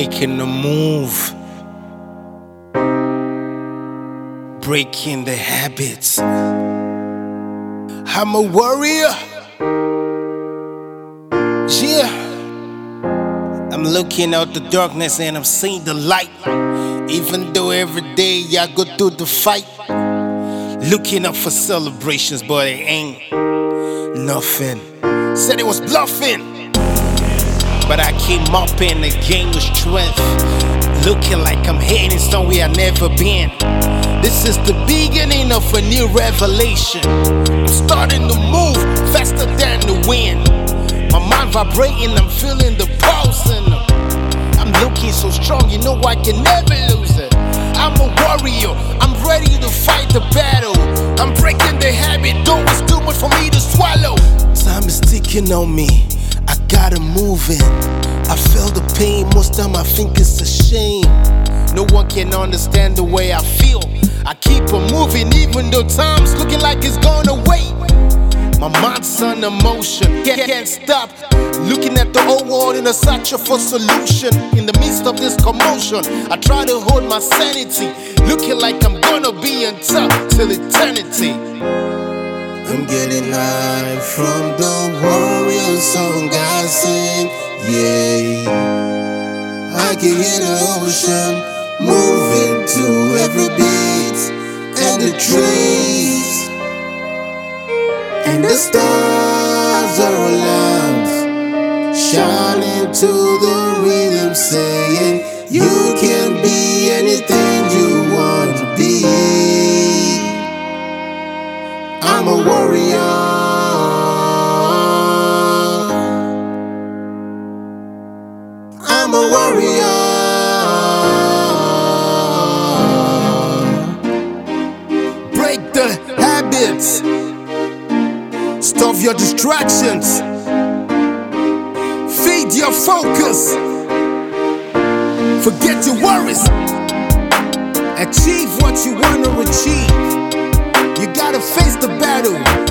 making a move, breaking the habits. I'm a warrior. Yeah. I'm looking out the darkness and I'm seeing the light. Even though every day I go through the fight. Looking up for celebrations, but it ain't nothing. Said it was bluffing. But I came up in the game with strength. Looking like I'm heading somewhere I've never been. This is the beginning of a new revelation. I'm starting to move faster than the wind. My mind vibrating, I'm feeling the pulse in them. I'm looking so strong, you know I can never lose it. I'm a warrior, I'm ready to fight the battle. I'm breaking the habit, though it's too much for me to swallow. Time is ticking on me, Gotta move it. I feel the pain, most time I think it's a shame. No one can understand the way I feel. I keep on moving, even though time's looking like it's gonna wait. My mind's on emotion, can't, can't stop. Looking at the whole world in a search for solution. In the midst of this commotion, I try to hold my sanity. Looking like I'm gonna be on top till eternity. I'm getting high from the warrior song I sing. Yeah, I can hear the ocean moving to every beat, and the trees and the stars are aligned, shining to the rhythm, saying, You can be anything you want to be. I'm a warrior. I'm a warrior. Break the habits. Stop your distractions. Feed your focus. Forget your worries. Achieve what you want to achieve. You gotta face the battle.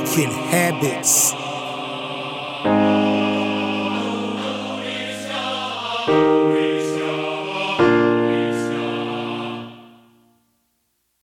wicked habits.